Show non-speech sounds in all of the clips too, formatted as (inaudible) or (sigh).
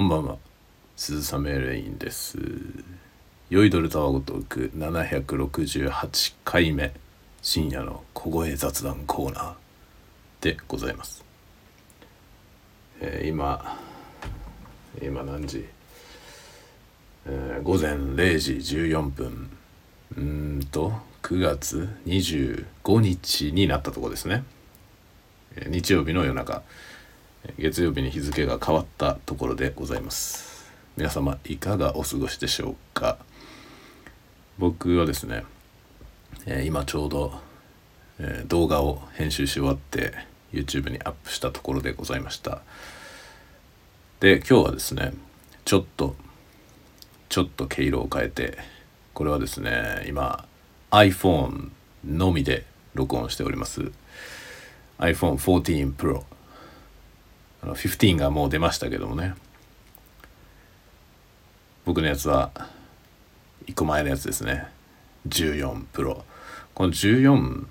こんばんは。鈴雨レインです。酔いどるタワゴトーク768回目深夜の小声雑談コーナーでございます、えー今今何時、えー午前0時14分。うんと9月25日になったとこですね。えー日曜日の夜中。月曜日に日付が変わったところでございます。皆様いかがお過ごしでしょうか？僕はですね、えー今ちょうど、えー動画を編集し終わって YouTube にアップしたところでございました。で今日はですねちょっとちょっと毛色を変えてこれはですね今 iPhone のみで録音しております。iPhone14 Pro あの15がもう出ましたけどもね。僕のやつは1個前のやつですね。14 Pro この14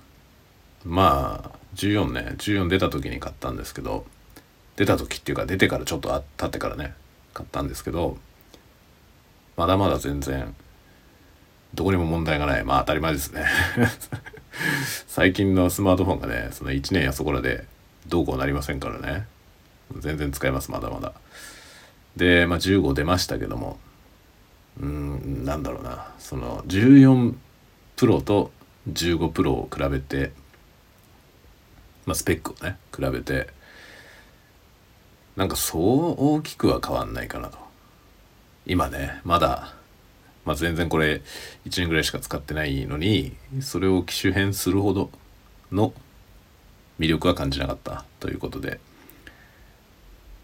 まあ14ね。14出た時に買ったんですけど出た時っていうか出てからちょっと経ってからね買ったんですけどまだまだ全然どこにも問題がない。まあ当たり前ですね。(laughs) 最近のスマートフォンがねその1年やそこらでどうこうなりませんからね。全然使えますまだまだ。で、まあ、15出ましたけども。うんなんだろうな。その14プロと15プロを比べて、まあ、スペックをね比べてなんかそう大きくは変わんないかなと。今ねまだ、まあ、全然これ1年ぐらいしか使ってないのにそれを機種変するほどの魅力は感じなかったということで、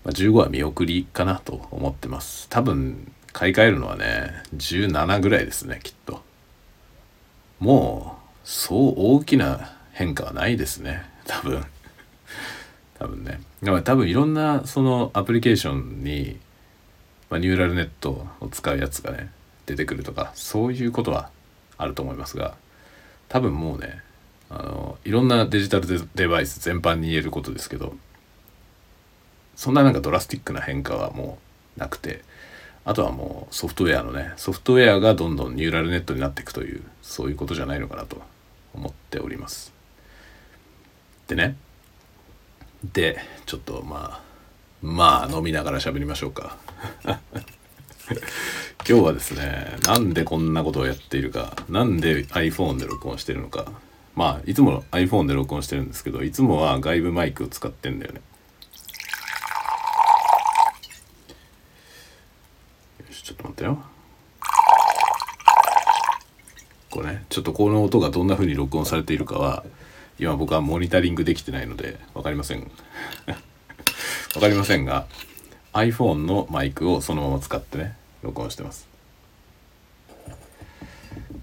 まあ、15は見送りかなと思ってます。多分買い替えるのはね17ぐらいですねきっと。もうそう大きな変化はないですね多分。(laughs) 多分ね。だから多分いろんなそのアプリケーションに、まあ、ニューラルネットを使うやつがね出てくるとかそういうことはあると思いますが多分もうねあのいろんなデジタルデデバイス全般に言えることですけどそんななんかドラスティックな変化はもうなくてあとはもうソフトウェアのねソフトウェアがどんどんニューラルネットになっていくというそういうことじゃないのかなと思っております。でねでちょっとまあまあ飲みながら喋りましょうか。(laughs) 今日はですねなんでこんなことをやっているかなんで iPhone で録音してるのか。まあいつも iPhone で録音してるんですけどいつもは外部マイクを使ってんだよねよしちょっと待ってよ。これねちょっとこの音がどんな風に録音されているかは今僕はモニタリングできてないので分かりません。(laughs) 分かりませんが iPhone のマイクをそのまま使ってね録音してます。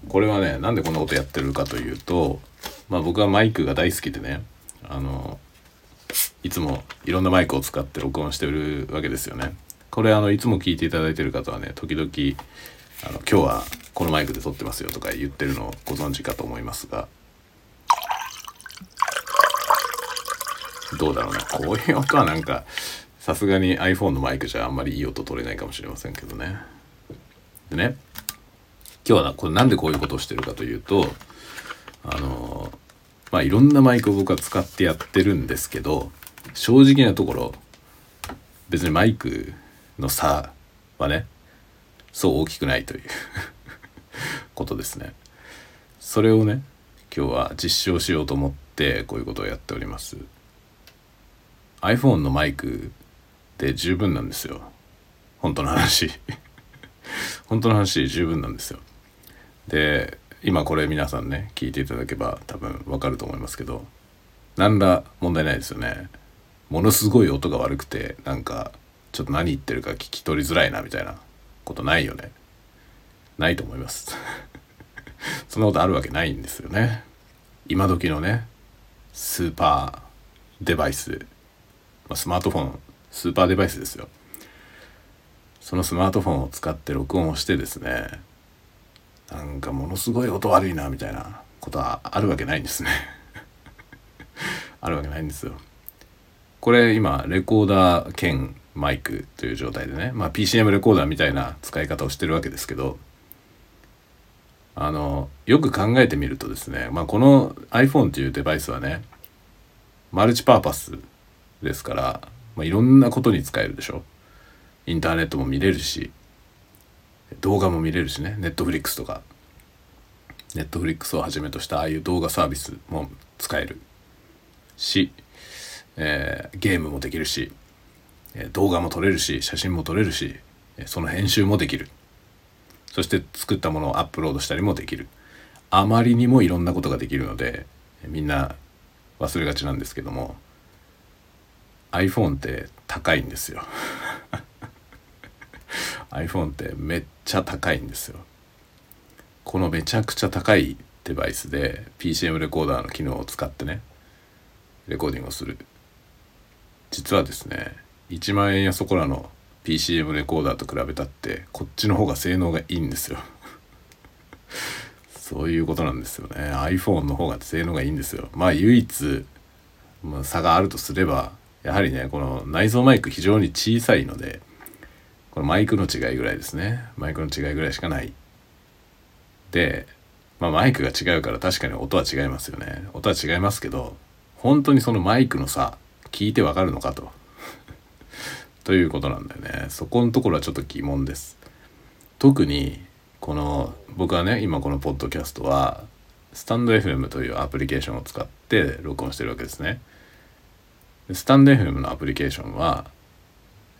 これはねなんでこんなことやってるかというとまあ僕はマイクが大好きでねあのいつもいろんなマイクを使って録音してるわけですよね。これあのいつも聞いていただいてる方はね時々あの今日はこのマイクで撮ってますよとか言ってるのをご存知かと思いますがどうだろうな。こういう音はなんかさすがに iPhone のマイクじゃあんまりいい音取れないかもしれませんけどね。でね今日はこれなんでこういうことをしてるかというとあのまあいろんなマイクを僕は使ってやってるんですけど正直なところ別にマイクの差はねそう大きくないという (laughs) ことですね。それをね今日は実証しようと思ってこういうことをやっております。iPhone のマイクで十分なんですよ。本当の話。(laughs) 本当の話十分なんですよ。で今これ皆さんね聞いていただけば多分わかると思いますけど何ら問題ないですよね。ものすごい音が悪くてなんかちょっと何言ってるか聞き取りづらいなみたいなことないよね。ないと思います。(laughs) そんなことあるわけないんですよね。今時のねスーパーデバイス、まあ、スマートフォンスーパーデバイスですよ。そのスマートフォンを使って録音をしてですねなんかものすごい音悪いなみたいなことはあるわけないんですね。(laughs) あるわけないんですよ。これ今レコーダー兼マイクという状態でね、まあ、PCM レコーダーみたいな使い方をしてるわけですけど。あのよく考えてみるとですね、まあ、この iPhone というデバイスはねマルチパーパスですから、まあ、いろんなことに使えるでしょ。インターネットも見れるし動画も見れるしね。ネットフリックスとか。ネットフリックスをはじめとしたああいう動画サービスも使えるし、えー、ゲームもできるし。動画も撮れるし写真も撮れるしその編集もできる。そして作ったものをアップロードしたりもできる。あまりにもいろんなことができるのでみんな忘れがちなんですけども iPhone って高いんですよ。(laughs) iPhone ってめっちゃ高いんですよ。このめちゃくちゃ高いデバイスで PCM レコーダーの機能を使ってねレコーディングをする。実はですね1万円やそこらの PCM レコーダーと比べたってこっちの方が性能がいいんですよ。(laughs) そういうことなんですよね。iPhone の方が性能がいいんですよ。まあ唯一、まあ、差があるとすればやはりねこの内蔵マイク非常に小さいのでこのマイクの違いぐらいですね。マイクの違いぐらいしかない。で、まあ、マイクが違うから確かに音は違いますよね。音は違いますけど本当にそのマイクの差聞いてわかるのかと。ということなんだよね。そこのところはちょっと疑問です。特にこの僕はね今このポッドキャストはスタンド FM というアプリケーションを使って録音してるわけですね。スタンド FM のアプリケーションは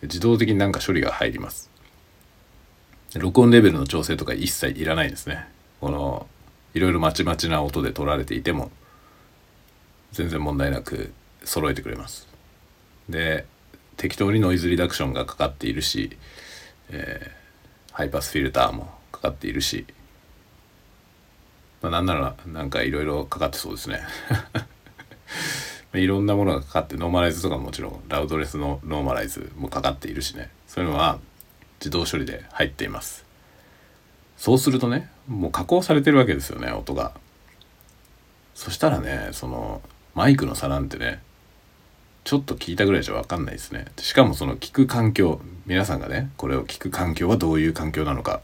自動的になんか処理が入ります。録音レベルの調整とか一切いらないですね。このいろいろまちまちな音で取られていても全然問題なく揃えてくれます。で適当にノイズリダクションがかかっているし、えー、ハイパスフィルターもかかっているし、まあ、なんならなんかいろいろかかってそうですね。(laughs) いろんなものがかかってノーマライズとかももちろんラウドネスのノーマライズもかかっているしね。そういうのは自動処理で入っています。そうするとねもう加工されてるわけですよね音が。そしたらねそのマイクの差なんてねちょっと聞いたぐらいじゃ分かんないですね。しかもその聞く環境皆さんがねこれを聞く環境はどういう環境なのか。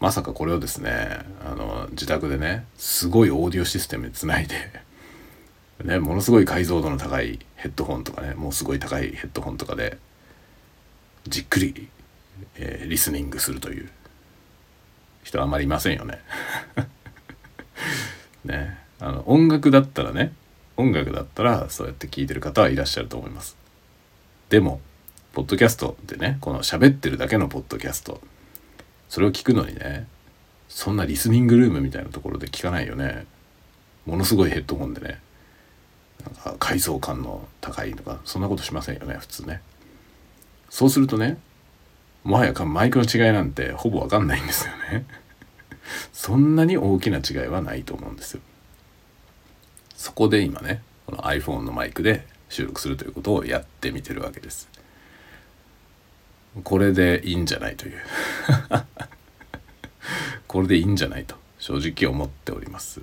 まさかこれをですねあの自宅でねすごいオーディオシステムにつないでねものすごい解像度の高いヘッドホンとかねもうすごい高いヘッドホンとかでじっくり、えー、リスニングするという。人はあまりいませんよね。(laughs) ね。あの音楽だったらね音楽だったらそうやって聞いてる方はいらっしゃると思います。でもポッドキャストでねこの喋ってるだけのポッドキャストそれを聞くのにねそんなリスニングルームみたいなところで聞かないよね。ものすごいヘッドホンでねなんか解像感の高いとかそんなことしませんよね普通ね。そうするとねもはやマイクの違いなんてほぼわかんないんですよね。そんなに大きな違いはないと思うんですよ。そこで今ねこの iPhone のマイクで収録するということをやってみてるわけです。これでいいんじゃないという。(laughs) これでいいんじゃないと正直思っております。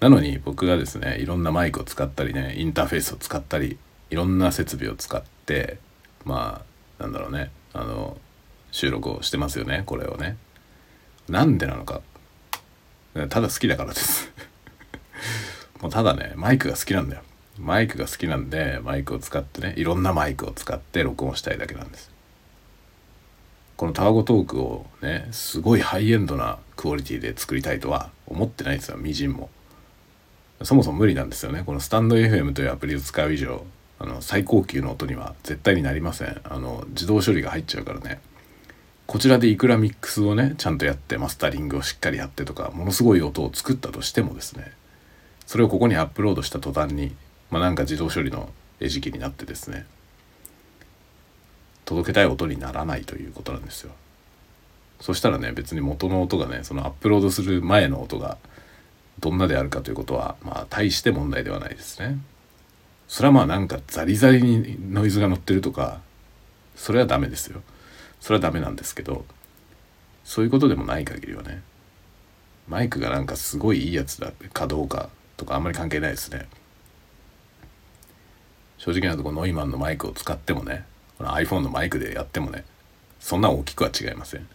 なのに僕がですねいろんなマイクを使ったりねインターフェースを使ったりいろんな設備を使ってまあなんだろうねあの収録をしてますよねこれをね。なんでなのか。ただ好きだからです。もうただねマイクが好きなんだよ。マイクが好きなんでマイクを使ってねいろんなマイクを使って録音したいだけなんです。このタワゴトークをねすごいハイエンドなクオリティで作りたいとは思ってないですよ。みじんも。そもそも無理なんですよね。このスタンド FM というアプリを使う以上あの最高級の音には絶対になりません。あの自動処理が入っちゃうからね。こちらでいくらミックスをねちゃんとやってマスタリングをしっかりやってとかものすごい音を作ったとしてもですねそれをここにアップロードした途端に、まあ、なんか自動処理の餌食になってですね届けたい音にならないということなんですよ。そしたらね別に元の音がねそのアップロードする前の音がどんなであるかということはまあ大して問題ではないですね。それはまあなんかザリザリにノイズが乗ってるとかそれはダメですよ。それはダメなんですけどそういうことでもない限りはねマイクがなんかすごいいいやつだかどうかとかあんまり関係ないですね。正直なところノイマンのマイクを使ってもねこの iPhone のマイクでやってもねそんな大きくは違いません。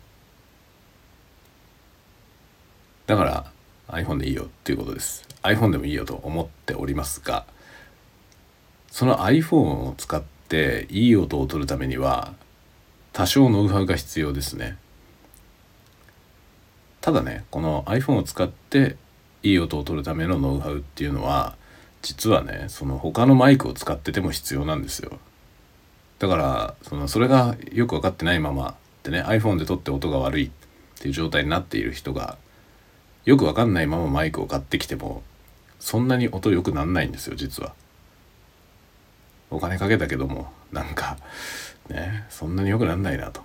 だから iPhone でいいよっていうことです。iPhone でもいいよと思っておりますがその iPhone を使っていい音を取るためには多少ノウハウが必要ですね。ただねこの iPhone を使っていい音を取るためのノウハウっていうのは実はねその他のマイクを使ってても必要なんですよだからそのそれがよく分かってないままでね iPhone で撮って音が悪いっていう状態になっている人がよく分かんないままマイクを買ってきてもそんなに音良くなんないんですよ実は。お金かけたけどもなんかねそんなに良くなんないなと。っ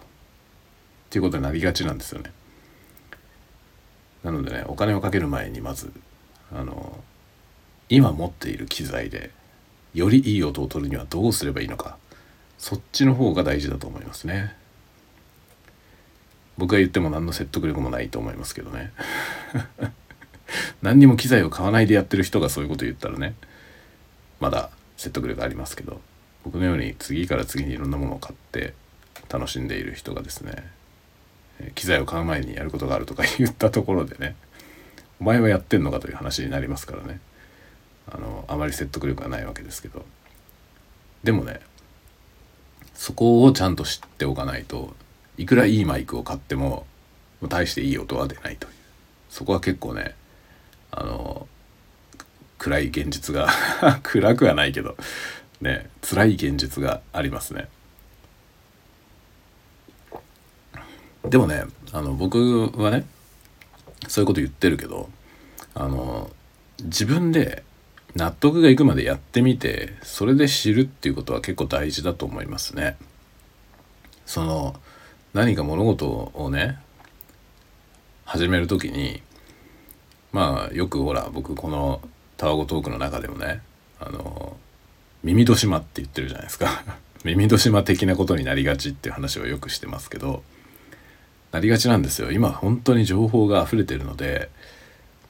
ていうことになりがちなんですよね。なのでねお金をかける前にまずあの今持っている機材でよりいい音を取るにはどうすればいいのかそっちの方が大事だと思いますね。僕が言っても何の説得力もないと思いますけどね (laughs) 何にも機材を買わないでやってる人がそういうこと言ったらねまだ説得力ありますけど僕のように次から次にいろんなものを買って楽しんでいる人がですね機材を買う前にやることがあるとか言ったところでねお前はやってんのかという話になりますからね。あのあまり説得力がないわけですけど。でもねそこをちゃんと知っておかないといくらいいマイクを買っても大していい音は出ないという。そこは結構ねあの暗い現実が暗くはないけどね辛い現実がありますね。でもねあの僕はねそういうこと言ってるけどあの自分で納得がいくまでやってみてそれで知るっていうことは結構大事だと思いますね。その何か物事をね始める時にまあよくほら僕このタワゴトークの中でもねあの耳戸島って言ってるじゃないですか (laughs) 耳戸島的なことになりがちっていう話をよくしてますけどなりがちなんですよ。今本当に情報が溢れてるので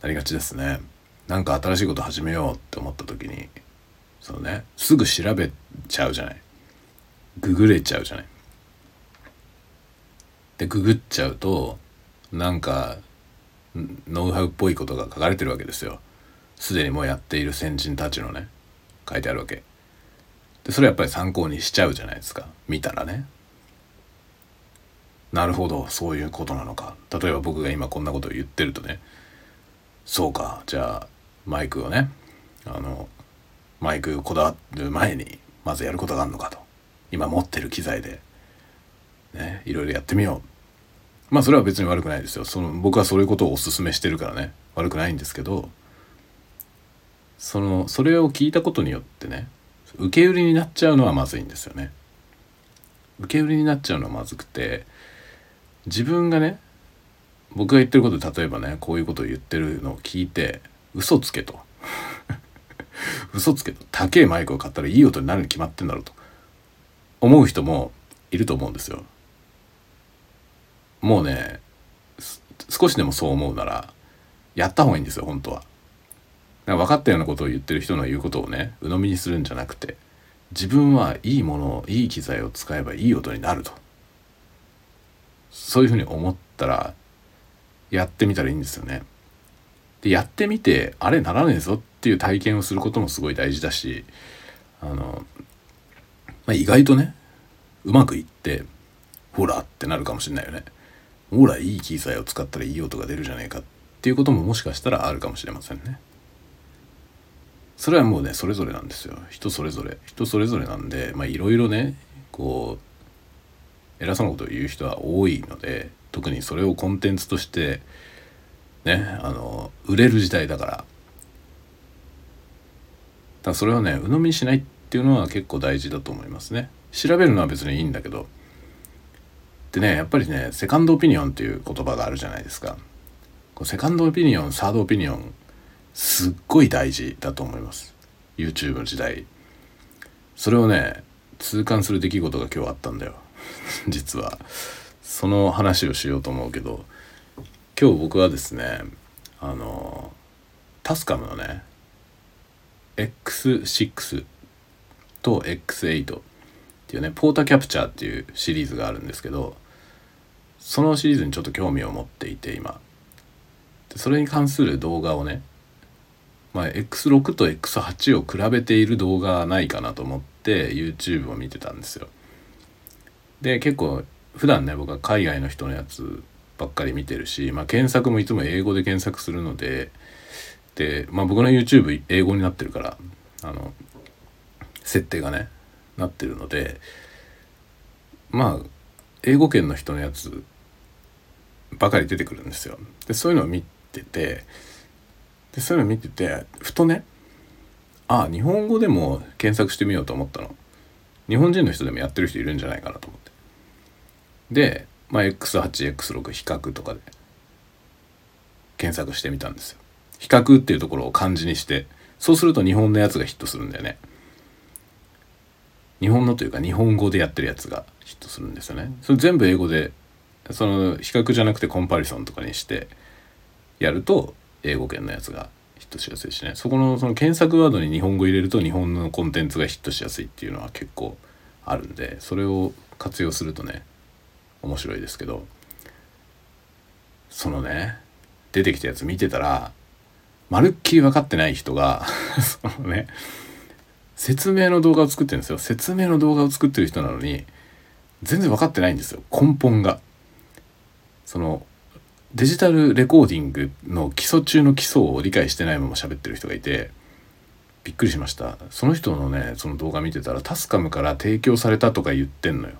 なりがちですね。なんか新しいこと始めようって思った時にそのねすぐ調べちゃうじゃない。ググれちゃうじゃない。でググっちゃうとなんかノウハウっぽいことが書かれてるわけですよ。すでにもうやっている先人たちのね書いてあるわけ。でそれやっぱり参考にしちゃうじゃないですか。見たらね。なるほどそういうことなのか。例えば僕が今こんなことを言ってるとね。そうかじゃあマイクをねあのマイクこだわる前にまずやることがあるのかと。今持ってる機材でねいろいろやってみよう。まあそれは別に悪くないですよ。その僕はそういうことをおすすめしてるからね。悪くないんですけどそのそれを聞いたことによってね受け売りになっちゃうのはまずいんですよね。受け売りになっちゃうのはまずくて自分がね僕が言ってることで例えばねこういうことを言ってるのを聞いて嘘つけと。嘘つけと。(laughs) 高えマイクを買ったらいい音になるに決まってんだろうと。思う人もいると思うんですよ。もうね少しでもそう思うならやった方がいいんですよ本当は。分かったようなことを言ってる人の言うことをね鵜呑みにするんじゃなくて自分はいいものをいい機材を使えばいい音になると。そういうふうに思ったらやってみたらいいんですよね。でやってみてあれならねえぞっていう体験をすることもすごい大事だしあの、まあ、意外とねうまくいってほらってなるかもしれないよね。ほらいい機材を使ったらいい音が出るじゃねえかっていうことももしかしたらあるかもしれませんね。それはもうねそれぞれなんですよ人それぞれ人それぞれなんでまあいろいろねこう偉そうなことを言う人は多いので特にそれをコンテンツとしてねあの売れる時代だから。だそれはね鵜呑みにしないっていうのは結構大事だと思いますね。調べるのは別にいいんだけど。でねやっぱりねセカンドオピニオンっていう言葉があるじゃないですか。セカンドオピニオンサードオピニオンすっごい大事だと思います。YouTube の時代。それをね痛感する出来事が今日あったんだよ。(laughs) 実は。その話をしようと思うけど今日僕はですねあのタスカムのね X6 と X8 っていうねポータキャプチャーっていうシリーズがあるんですけどそのシリーズにちょっと興味を持っていて今。それに関する動画をね、まあ、X6 と X8 を比べている動画はないかなと思って YouTube を見てたんですよ。で結構普段ね僕は海外の人のやつばっかり見てるし、まあ、検索もいつも英語で検索するのでで、まあ、僕の YouTube 英語になってるからあの設定がねなってるのでまあ英語圏の人のやつばかり出てくるんですよ。でそういうのを見ててでそういうのを見ててふとねああ日本語でも検索してみようと思ったの。日本人の人でもやってる人いるんじゃないかなと思って。で、まあ、X8X6 比較とかで検索してみたんですよ。比較っていうところを漢字にしてそうすると日本のやつがヒットするんだよね。日本のというか日本語でやってるやつがヒットするんですよね。それ全部英語でその比較じゃなくてコンパリソンとかにしてやると英語圏のやつがヒットしやすいしねそこのその検索ワードに日本語入れると日本のコンテンツがヒットしやすいっていうのは結構あるんでそれを活用するとね面白いですけどそのね出てきたやつ見てたらまるっきり分かってない人が (laughs) そのね説明の動画を作ってるんですよ。説明の動画を作ってる人なのに全然分かってないんですよ。根本が。そのデジタルレコーディングの基礎中の基礎を理解してないまま喋ってる人がいてびっくりしました。その人のねその動画見てたらタスカムから提供されたとか言ってんのよ。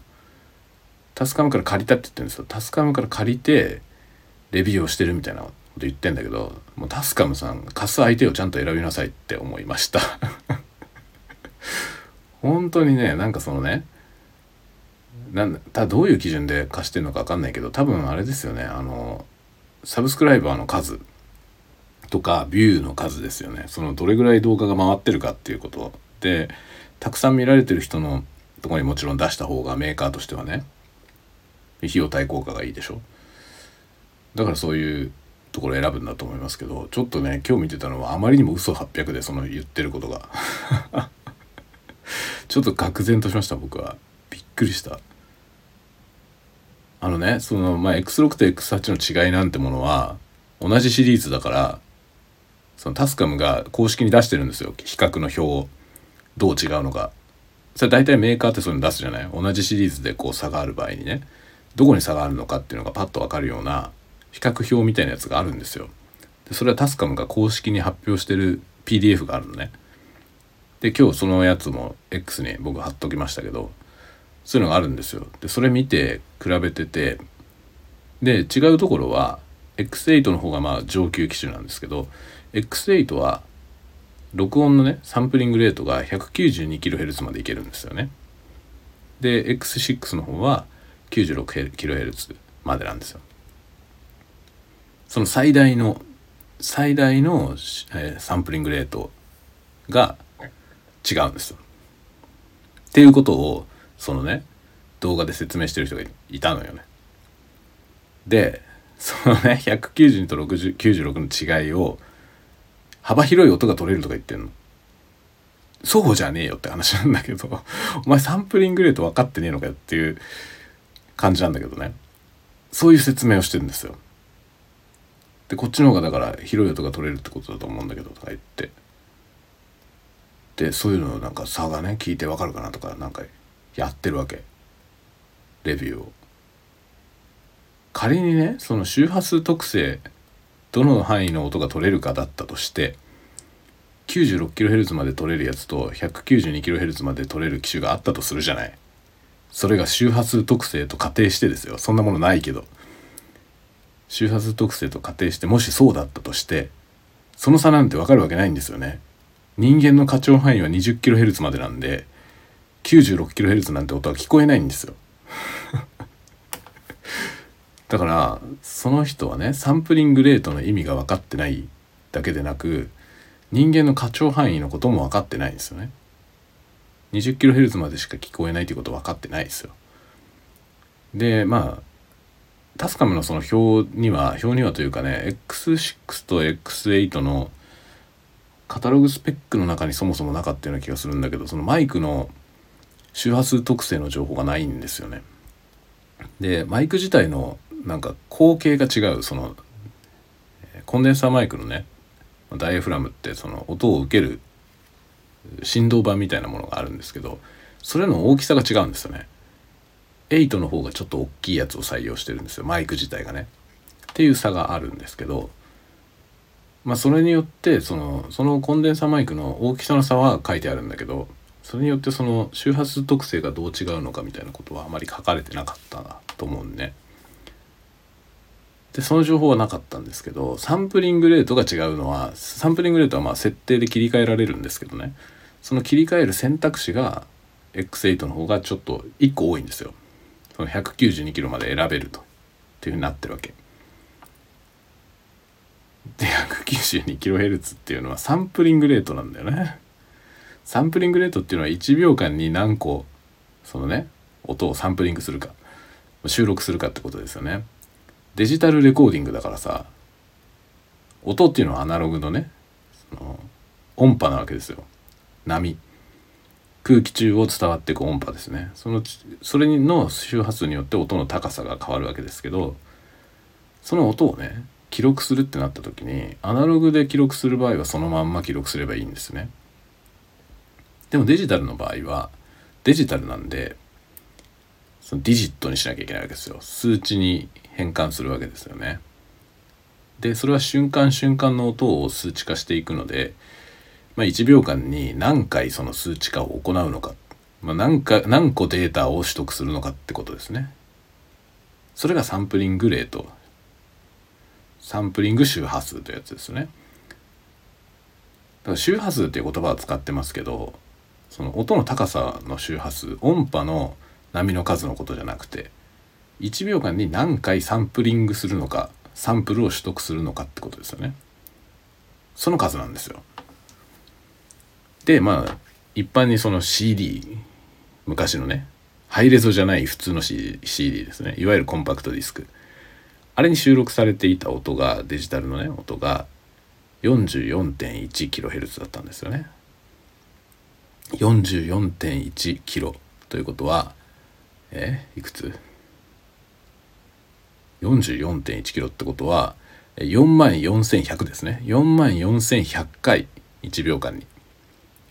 タスカムから借りたって言ってるんですよ。タスカムから借りてレビューをしてるみたいなこと言ってんだけどもうタスカムさん貸す相手をちゃんと選びなさいって思いました。(laughs) 本当にねなんかそのねなんだどういう基準で貸してるのか分かんないけど多分あれですよねあのサブスクライバーの数とかビューの数ですよね。そのどれぐらい動画が回ってるかっていうことでたくさん見られてる人のとこにもちろん出した方がメーカーとしてはね費用対効果がいいでしょ？だからそういうところ選ぶんだと思いますけどちょっとね今日見てたのはあまりにも嘘800でその言ってることが。(laughs) ちょっと愕然としました僕は。びっくりした。あのねそのまあ X6 と X8 の違いなんてものは同じシリーズだからそのタスカムが公式に出してるんですよ。比較の表を。どう違うのか。それ大体メーカーってそういうの出すじゃない？同じシリーズでこう差がある場合にね。どこに差があるのかっていうのがパッと分かるような比較表みたいなやつがあるんですよでそれはタスカムが公式に発表してる PDF があるのねで今日そのやつも X に僕貼っときましたけどそういうのがあるんですよ。でそれ見て比べててで違うところは X8 の方がまあ上級機種なんですけど X8 は録音のねサンプリングレートが 192kHz までいけるんですよね。で X6 の方は 96kHz までなんですよ。その最大の最大の、えー、サンプリングレートが違うんですよ。っていうことをそのね動画で説明してる人がいたのよね。でそのね192と96の違いを幅広い音が取れるとか言ってんの。そうじゃねえよって話なんだけどお前サンプリングレート分かってねえのかよっていう感じなんだけどね。そういう説明をしてるんですよ。でこっちの方がだから広い音が取れるってことだと思うんだけどとか言って。でそういうのなんか差がね聞いて分かるかなとかなんかやってるわけ。レビューを。仮にねその周波数特性どの範囲の音が取れるかだったとして 96kHz まで取れるやつと 192kHz まで取れる機種があったとするじゃない。それが周波数特性と仮定してですよ。そんなものないけど。周波数特性と仮定してもしそうだったとしてその差なんて分かるわけないんですよね。人間の過聴範囲は 20kHz までなんで 96kHz なんて音は聞こえないんですよ。(laughs) だからその人はねサンプリングレートの意味が分かってないだけでなく人間の過聴範囲のことも分かってないんですよね。20kHz までしか聞こえないということ分かってないですよでまあタスカムのその表には表にはというかね X6 と X8 のカタログスペックの中にそもそもなかったような気がするんだけどそのマイクの周波数特性の情報がないんですよね。でマイク自体のなんか口径が違うそのコンデンサーマイクのねダイヤフラムってその音を受ける振動板みたいなものがあるんですけどそれの大きさが違うんですよね。8の方がちょっと大きいやつを採用してるんですよマイク自体がね。っていう差があるんですけどまあそれによってそのそのコンデンサーマイクの大きさの差は書いてあるんだけどそれによってその周波数特性がどう違うのかみたいなことはあまり書かれてなかったなと思うんで。でその情報はなかったんですけどサンプリングレートが違うのはサンプリングレートはまあ設定で切り替えられるんですけどねその切り替える選択肢が X8 の方がちょっと1個多いんですよ。その192キロまで選べるとっていうふうになってるわけ。で 192kHz っていうのはサンプリングレートなんだよね。サンプリングレートっていうのは1秒間に何個そのね音をサンプリングするか収録するかってことですよね。デジタルレコーディングだからさ音っていうのはアナログのねその音波なわけですよ波。空気中を伝わっていく音波ですね。そのそれの周波数によって音の高さが変わるわけですけどその音をね記録するってなった時にアナログで記録する場合はそのまんま記録すればいいんですね。でもデジタルの場合はデジタルなんでそのディジットにしなきゃいけないわけですよ。数値に変換するわけですよね。でそれは瞬間瞬間の音を数値化していくので、まあ、1秒間に何回その数値化を行うのか、まあ、何か何個データを取得するのかってことですね。それがサンプリングレートサンプリング周波数というやつですね。だから周波数っていう言葉は使ってますけどその音の高さの周波数音波の波の数のことじゃなくて1秒間に何回サンプリングするのかサンプルを取得するのかってことですよね。その数なんですよ。でまあ一般にその CD 昔のねハイレゾじゃない普通の CD, ですね。いわゆるコンパクトディスク。あれに収録されていた音がデジタルのね音が 44.1kHz だったんですよね。44.1kg ということはえいくつ？44.1キロってことは4万4100ですね。4万4100回1秒間に。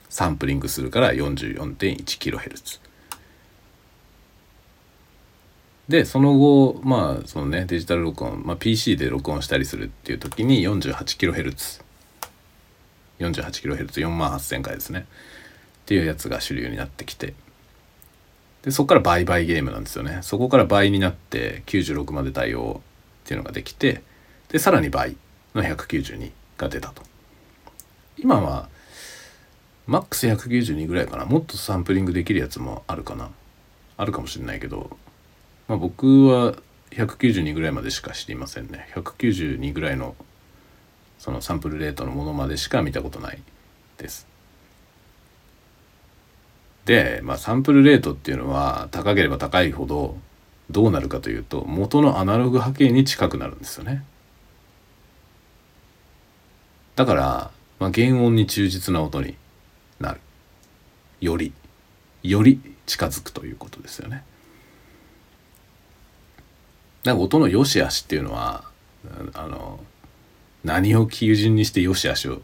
サンプリングするから 44.1kHz でその後まあそのねデジタル録音、まあ、PC で録音したりするっていう時に 48kHz 48kHz4 万8000回ですね。っていうやつが主流になってきて。でそこから倍々ゲームなんですよね。そこから倍になって96まで対応っていうのができてでさらに倍の192が出たと。今はマックス192ぐらいかなもっとサンプリングできるやつもあるかなあるかもしれないけど、まあ、僕は192ぐらいまでしか知りませんね192ぐらいのそのサンプルレートのものまでしか見たことないですで、まあ、サンプルレートっていうのは高ければ高いほどどうなるかというと元のアナログ波形に近くなるんですよね。だから、まあ、原音に忠実な音に。より、より近づくということですよね。なんか音の良し悪しっていうのはあの何を基準にして良し悪しを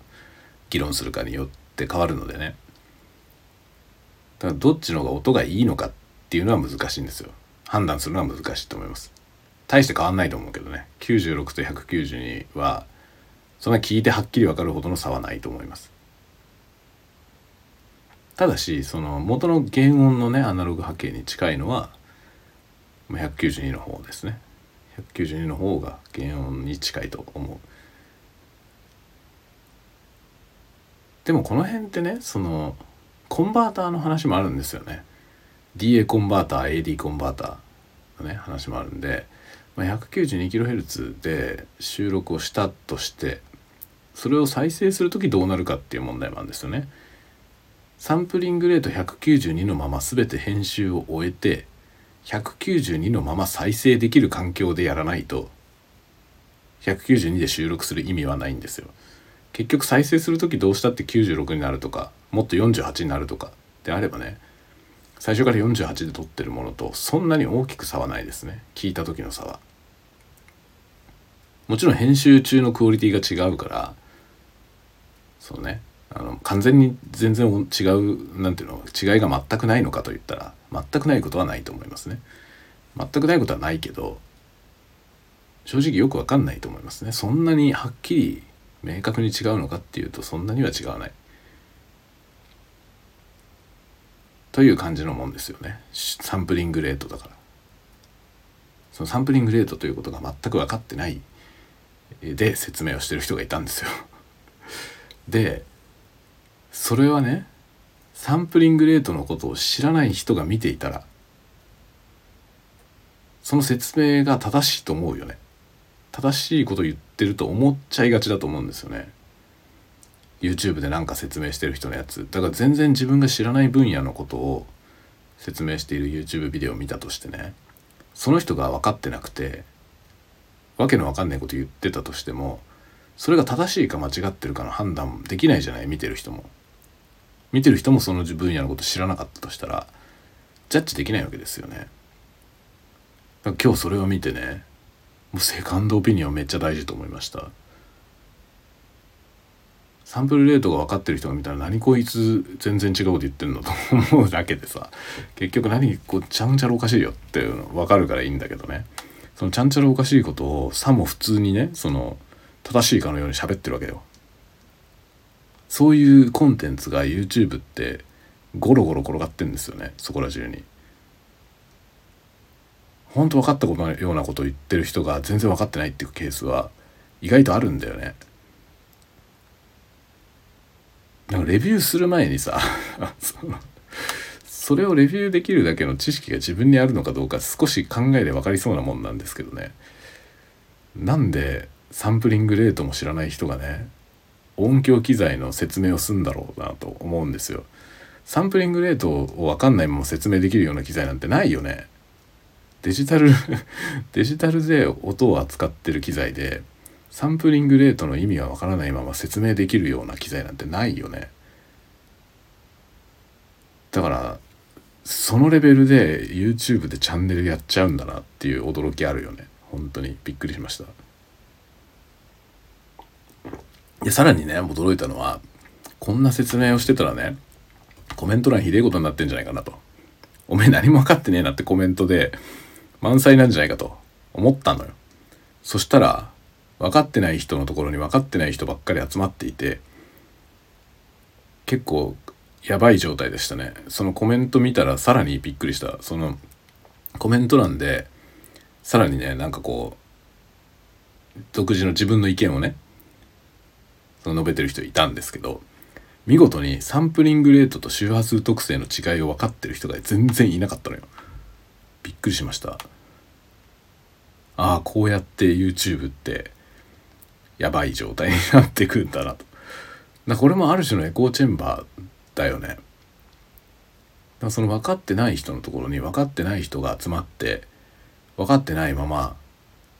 議論するかによって変わるのでね。だからどっちの方が音がいいのかっていうのは難しいんですよ。判断するのは難しいと思います。大して変わんないと思うけどね。96と192はそんな聞いてはっきり分かるほどの差はないと思います。ただしその元の原音のねアナログ波形に近いのは192の方ですね。192の方が原音に近いと思う。でもこの辺ってねそのコンバーターの話もあるんですよね。DA コンバーター AD コンバーターのね話もあるんで、まあ、192kHz で収録をしたとしてそれを再生する時どうなるかっていう問題もあるんですよね。サンプリングレート192のまま全て編集を終えて192のまま再生できる環境でやらないと192で収録する意味はないんですよ。結局再生する時どうしたって96になるとかもっと48になるとかであればね最初から48で撮ってるものとそんなに大きく差はないですね。聞いた時の差は。もちろん編集中のクオリティが違うからそうね。あの完全に全然違う何ていうの違いが全くないのかといったら全くないことはないと思いますね。全くないことはないけど正直よく分かんないと思いますね。そんなにはっきり明確に違うのかっていうとそんなには違わない。という感じのもんですよね。サンプリングレートだから。そのサンプリングレートということが全く分かってないで説明をしてる人がいたんですよ。でそれはねサンプリングレートのことを知らない人が見ていたらその説明が正しいと思うよね。正しいこと言ってると思っちゃいがちだと思うんですよね。YouTube で何か説明してる人のやつ。だから全然自分が知らない分野のことを説明している YouTube ビデオを見たとしてねその人が分かってなくてわけのわかんないこと言ってたとしてもそれが正しいか間違ってるかの判断できないじゃない見てる人も。見てる人もその分野のこと知らなかったとしたらジャッジできないわけですよね。今日それを見てねもうセカンドオピニオンめっちゃ大事と思いました。サンプルレートが分かってる人が見たら何こいつ全然違うこと言ってんのと (laughs) 思うだけでさ結局何こうちゃんちゃらおかしいよっていうの分かるからいいんだけどね。そのちゃんちゃらおかしいことをさも普通にねその正しいかのように喋ってるわけよ。そういうコンテンツが YouTube ってゴロゴロ転がってんですよね。そこら中に。本当分かったことのようなことを言ってる人が全然分かってないっていうケースは意外とあるんだよね。なんかレビューする前にさ (laughs) それをレビューできるだけの知識が自分にあるのかどうか少し考えで分かりそうなもんなんですけどね。なんでサンプリングレートも知らない人がね音響機材の説明をするんだろうなと思うんですよ。サンプリングレートを分かんないまま説明できるような機材なんてないよね。デジタル (laughs) デジタルで音を扱ってる機材でサンプリングレートの意味はわからないまま説明できるような機材なんてないよねだからそのレベルで YouTube でチャンネルやっちゃうんだなっていう驚きあるよね本当にびっくりしましたでさらにね驚いたのはこんな説明をしてたらねコメント欄ひでえことになってんじゃないかなとおめえ何も分かってねえなってコメントで満載なんじゃないかと思ったのよ。そしたら分かってない人のところに分かってない人ばっかり集まっていて結構やばい状態でしたね。そのコメント見たらさらにびっくりした。そのコメント欄でさらにねなんかこう独自の自分の意見をね述べてる人いたんですけど見事にサンプリングレートと周波数特性の違いを分かってる人が全然いなかったのよ。びっくりしました。ああこうやって YouTube ってやばい状態になってくんだなと。だこれもある種のエコーチェンバーだよね。だその分かってない人のところに分かってない人が集まって分かってないまま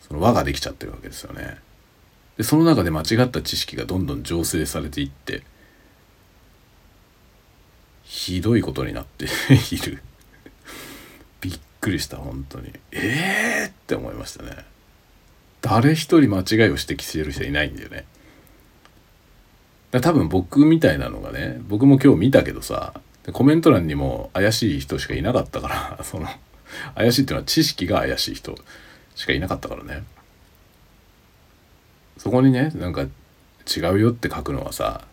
その輪ができちゃってるわけですよね。でその中で間違った知識がどんどん醸成されていってひどいことになって (laughs) いる。びっくりした本当に。ええー、って思いましたね。誰一人間違いを指摘してる人いないんだよね。多分僕みたいなのがね僕も今日見たけどさコメント欄にも怪しい人しかいなかったからその怪しいっていうのは知識が怪しい人しかいなかったからね。そこにねなんか違うよって書くのはさ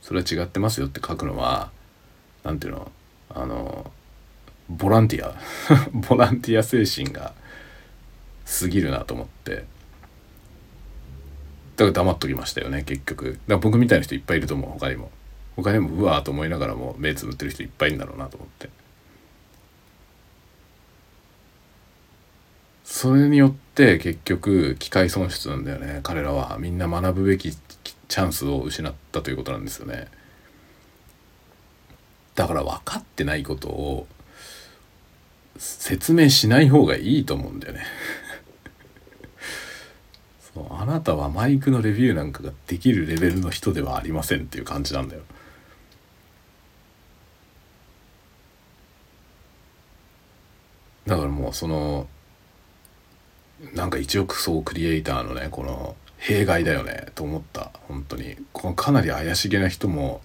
それは違ってますよって書くのは何ていうのあのボランティア (laughs) ボランティア精神が過ぎるなと思って。だから黙っときましたよね結局。だから僕みたいな人いっぱいいると思う他にも。他にもうわーと思いながらも目つぶってる人いっぱいいるんだろうなと思って。それによって結局機械損失なんだよね彼らは。みんな学ぶべきチャンスを失ったということなんですよね。だから分かってないことを説明しない方がいいと思うんだよね。(laughs) そうあなたはマイクのレビューなんかができるレベルの人ではありませんっていう感じなんだよ。だからもうそのなんか一億総クリエイターのねこの弊害だよねと思った。本当に。このかなり怪しげな人も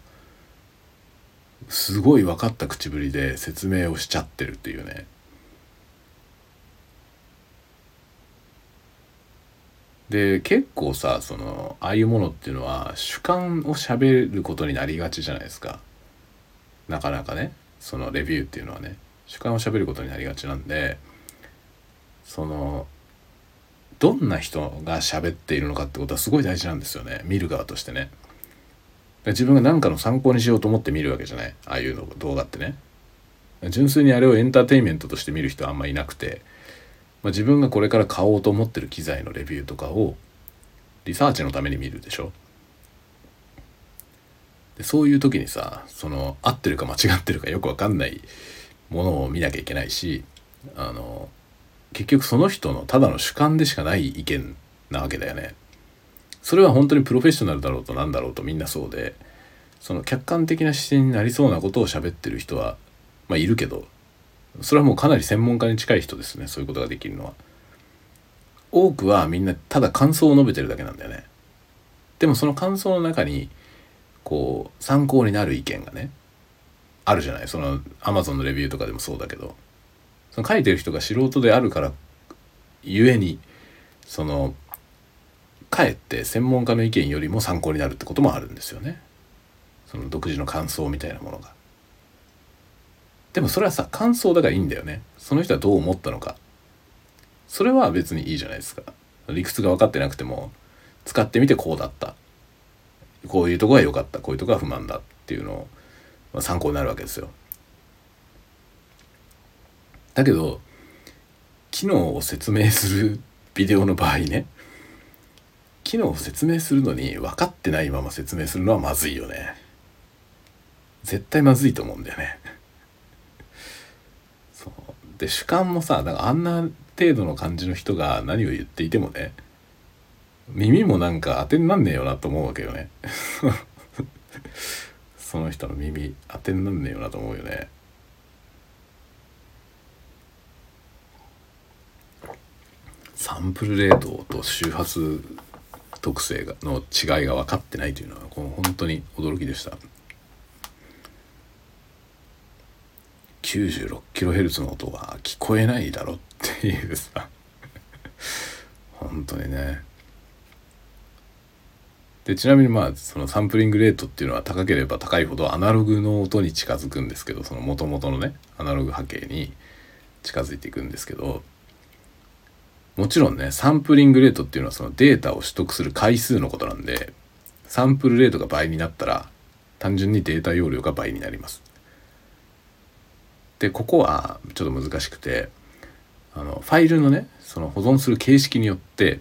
すごい分かった口ぶりで説明をしちゃってるっていうね。で結構さそのああいうものっていうのは主観をしゃべることになりがちじゃないですか。なかなかね。そのレビューっていうのはね。主観をしゃべることになりがちなんでそのどんな人が喋っているのかってことはすごい大事なんですよね。見る側としてね。自分が何かの参考にしようと思って見るわけじゃない。ああいうの動画ってね。純粋にあれをエンターテインメントとして見る人はあんまいなくて、まあ、自分がこれから買おうと思ってる機材のレビューとかをリサーチのために見るでしょ。でそういう時にさその合ってるか間違ってるかよく分かんないものを見なきゃいけないしあの結局その人のただの主観でしかない意見なわけだよね。それは本当にプロフェッショナルだろうとなんだろうとみんなそうでその客観的な視点になりそうなことを喋ってる人はまあいるけどそれはもうかなり専門家に近い人ですねそういうことができるのは。多くはみんなただ感想を述べてるだけなんだよね。でもその感想の中にこう参考になる意見がねあるじゃないそのアマゾンのレビューとかでもそうだけどその書いてる人が素人であるからゆえにそのかえって専門家の意見よりも参考になるってこともあるんですよね。その独自の感想みたいなものが。でもそれはさ感想だからいいんだよね。その人はどう思ったのか。それは別にいいじゃないですか。理屈が分かってなくても使ってみてこうだった。こういうとこが良かった。こういうとこが不満だっていうのを、参考になるわけですよ。だけど機能を説明するビデオの場合ね機能を説明するのに分かってないまま説明するのはまずいよね。絶対まずいと思うんだよね。そうで主観もさだかあんな程度の感じの人が何を言っていてもね耳もなんか当てになんねえよなと思うわけよね。(laughs) その人の耳当てになんねえよなと思うよねサンプルレートと周波数特性の違いが分かってないというのはこの本当に驚きでした。96kHz の音は聞こえないだろっていうさ。本当にね。でちなみにまあそのサンプリングレートっていうのは高ければ高いほどアナログの音に近づくんですけどその元々のねアナログ波形に近づいていくんですけどもちろんねサンプリングレートっていうのはそのデータを取得する回数のことなんでサンプルレートが倍になったら単純にデータ容量が倍になります。でここはちょっと難しくてあのファイルのねその保存する形式によって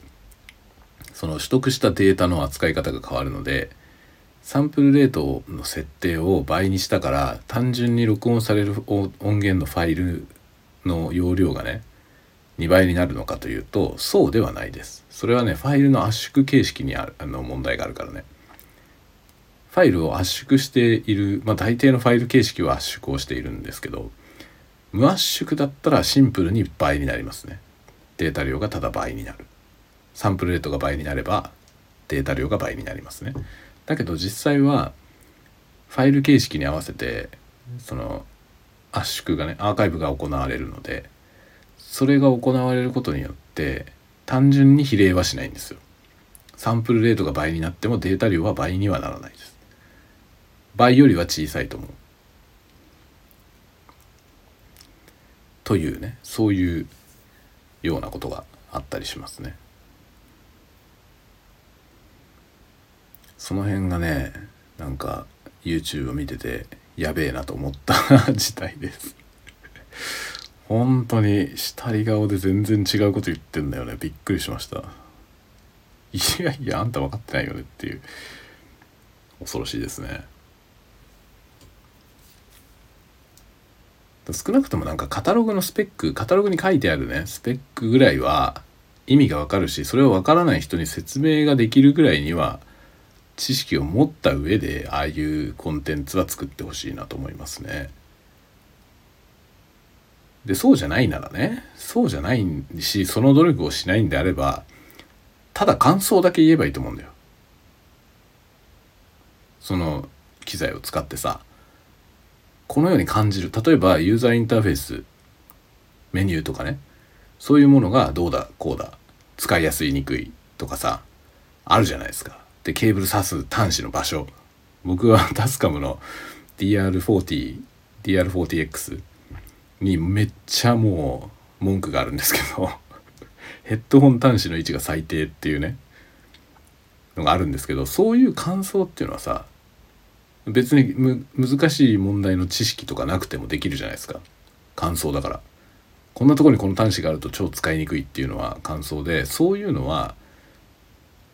その取得したデータの扱い方が変わるのでサンプルレートの設定を倍にしたから単純に録音される音源のファイルの容量がね2倍になるのかというとそうではないです。それはねファイルの圧縮形式にあるあの問題があるからね。ファイルを圧縮している、まあ、大抵のファイル形式は圧縮をしているんですけど無圧縮だったらシンプルに倍になりますね。データ量がただ倍になる。サンプルレートが倍になればデータ量が倍になりますね。だけど実際はファイル形式に合わせてその圧縮がねアーカイブが行われるのでそれが行われることによって単純に比例はしないんですよ。サンプルレートが倍になってもデータ量は倍にはならないです。倍よりは小さいと思う。というねそういうようなことがあったりしますね。その辺がねなんか YouTube を見ててやべえなと思った (laughs) 事態です本当に下り顔で全然違うこと言ってんだよね。びっくりしました。いやいやあんた分かってないよねっていう。恐ろしいですね。少なくともなんかカタログのスペックカタログに書いてあるね。スペックぐらいは意味がわかるしそれをわからない人に説明ができるぐらいには知識を持った上でああいうコンテンツは作ってほしいなと思いますね。でそうじゃないならねそうじゃないしその努力をしないんであればただ感想だけ言えばいいと思うんだよ。その機材を使ってさこのように感じる例えばユーザーインターフェースメニューとかねそういうものがどうだこうだ使いやすいにくいとかさあるじゃないですか。でケーブル挿す端子の場所僕はタスカムの DR40 DR40X にめっちゃもう文句があるんですけど (laughs) ヘッドホン端子の位置が最低っていうねのがあるんですけどそういう感想っていうのはさ別に難しい問題の知識とかなくてもできるじゃないですか。感想だから。こんなとこにこの端子があると超使いにくいっていうのは感想でそういうのは、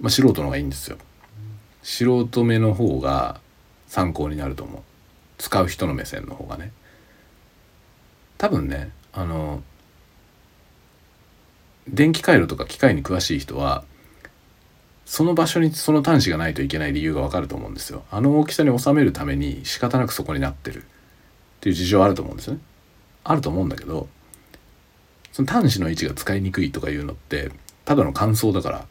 まあ、素人の方がいいんですよ。素人目の方が参考になると思う。使う人の目線の方がね。多分ねあの電気回路とか機械に詳しい人はその場所にその端子がないといけない理由がわかると思うんですよ。あの大きさに収めるために仕方なくそこになってる。っていう事情あると思うんですよね。あると思うんだけどその端子の位置が使いにくいとかいうのってただの感想だから。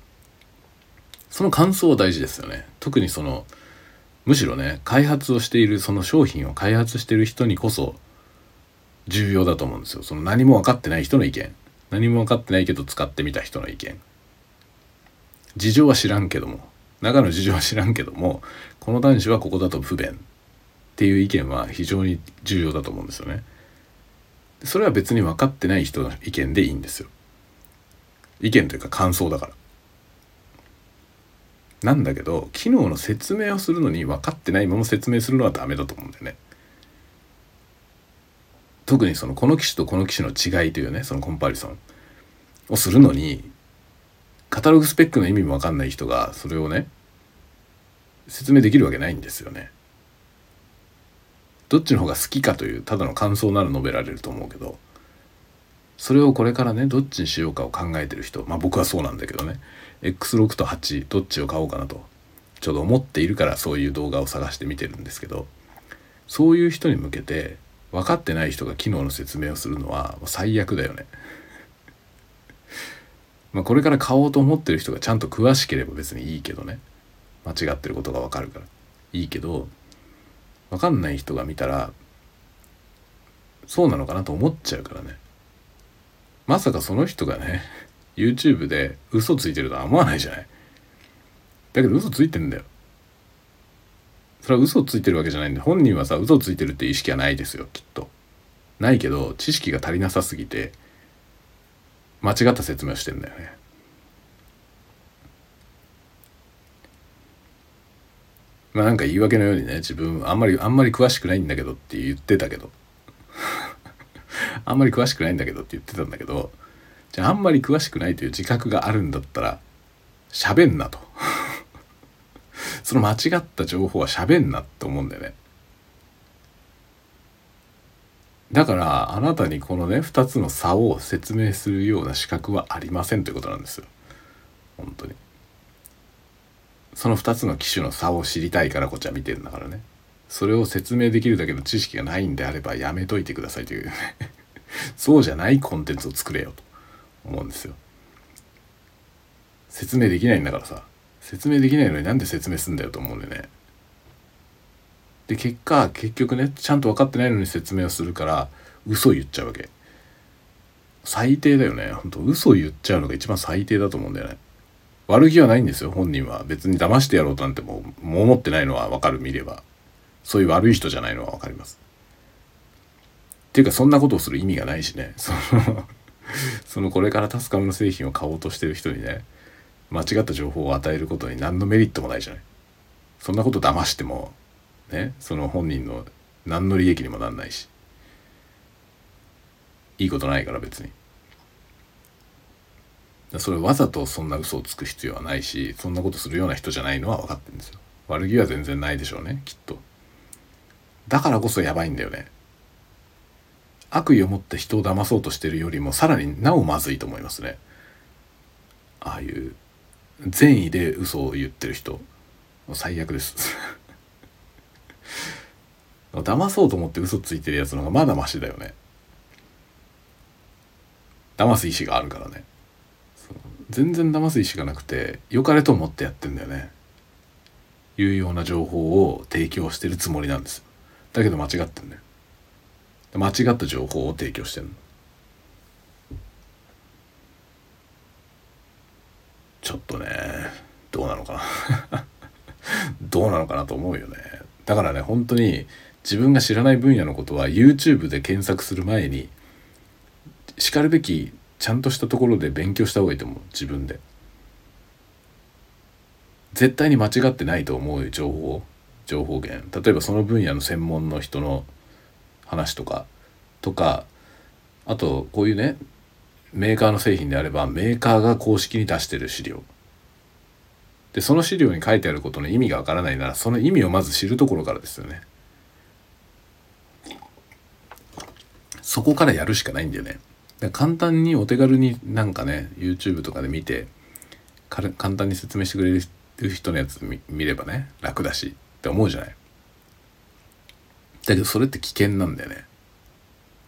その感想は大事ですよね。特にそのむしろね開発をしているその商品を開発している人にこそ重要だと思うんですよ。その何も分かってない人の意見。何も分かってないけど使ってみた人の意見。事情は知らんけども。中の事情は知らんけどもこの男子はここだと不便。っていう意見は非常に重要だと思うんですよね。それは別に分かってない人の意見でいいんですよ。意見というか感想だから。なんだけど機能の説明をするのに分かってないまま説明するのはダメだと思うんだよね。特にそのこの機種とこの機種の違いというねそのコンパリソンをするのにカタログスペックの意味も分かんない人がそれをね説明できるわけないんですよね。どっちの方が好きかというただの感想なら述べられると思うけどそれをこれからねどっちにしようかを考えてる人まあ僕はそうなんだけどね X6 と8どっちを買おうかなとちょうど思っているからそういう動画を探して見てるんですけどそういう人に向けて分かってない人が機能の説明をするのは最悪だよね。(laughs) まあこれから買おうと思ってる人がちゃんと詳しければ別にいいけどね。間違ってることが分かるから。いいけど分かんない人が見たらそうなのかなと思っちゃうからね。まさかその人がね YouTube で嘘ついてるとは思わないじゃない。だけど嘘ついてんだよ。それは嘘ついてるわけじゃないんで本人はさ嘘ついてるって意識はないですよきっと。ないけど知識が足りなさすぎて間違った説明をしてんだよね。まあなんか言い訳のようにね自分あんまりあんまり詳しくないんだけどって言ってたけど。あんまり詳しくないんだけど (laughs) って言ってたんだけどじゃああんまり詳しくないという自覚があるんだったら喋んなと。その間違った情報は喋んなって思うんだよね。だからあなたにこのね2つの差を説明するような資格はありませんということなんですよ。本当に。その2つの機種の差を知りたいからこっちは見てるんだからね。それを説明できるだけの知識がないんであればやめといてくださいという。ね (laughs) そうじゃないコンテンツを作れよと思うんですよ。説明できないんだからさ。説明できないのになんで説明すんだよと思うんでね。で結果結局ねちゃんと分かってないのに説明をするから嘘言っちゃうわけ。最低だよね。本当嘘言っちゃうのが一番最低だと思うんだよね。悪気はないんですよ本人は。別に騙してやろうとなんてもうもう思ってないのは分かる見れば。そういう悪い人じゃないのは分かります。っていうかそんなことをする意味がないしね。その (laughs) そのこれからタスカムの製品を買おうとしてる人にね間違った情報を与えることに何のメリットもないじゃない。そんなこと騙してもねその本人の何の利益にもなんないし。いいことないから別に。それわざとそんな嘘をつく必要はないしそんなことするような人じゃないのは分かってるんですよ。悪気は全然ないでしょうねきっと。だからこそやばいんだよね。悪意を持って人を騙そうとしてるよりもさらになおまずいと思いますね。ああいう善意で嘘を言ってる人。最悪です。(laughs) 騙そうと思って嘘ついてるやつの方がまだマシだよね。騙す意思があるからね。全然騙す意思がなくて良かれと思ってやってんだよね。いうような情報を提供してるつもりなんです。だけど間違ってんだよ。間違った情報を提供してんの。ちょっとねどうなのかな。(laughs) どうなのかなと思うよね。だからね本当に自分が知らない分野のことは YouTube で検索する前にしかるべきちゃんとしたところで勉強した方がいいと思う。自分で。絶対に間違ってないと思う情報情報源。例えばその分野の専門の人の話とか。とかあとこういうねメーカーの製品であればメーカーが公式に出してる資料。でその資料に書いてあることの意味がわからないならその意味をまず知るところからですよね。そこからやるしかないんだよね。簡単にお手軽になんかね YouTube とかで見て簡単に説明してくれる人のやつ見ればね楽だしって思うじゃない。だけどそれって危険なんだよね。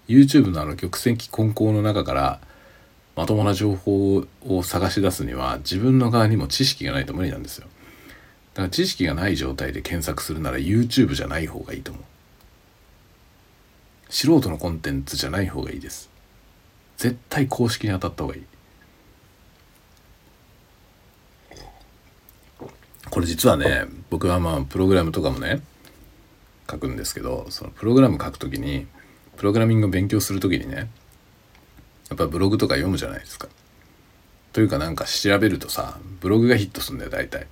YouTube のあの玉線機混交の中からまともな情報を探し出すには自分の側にも知識がないと無理なんですよ。だから知識がない状態で検索するなら YouTube じゃない方がいいと思う。素人のコンテンツじゃない方がいいです。絶対公式に当たった方がいい。これ実はね僕はまあプログラムとかもね書くんですけどそのプログラム書くときにプログラミングを勉強する時にねやっぱブログとか読むじゃないですか。というかなんか調べるとさブログがヒットするんだよ大体。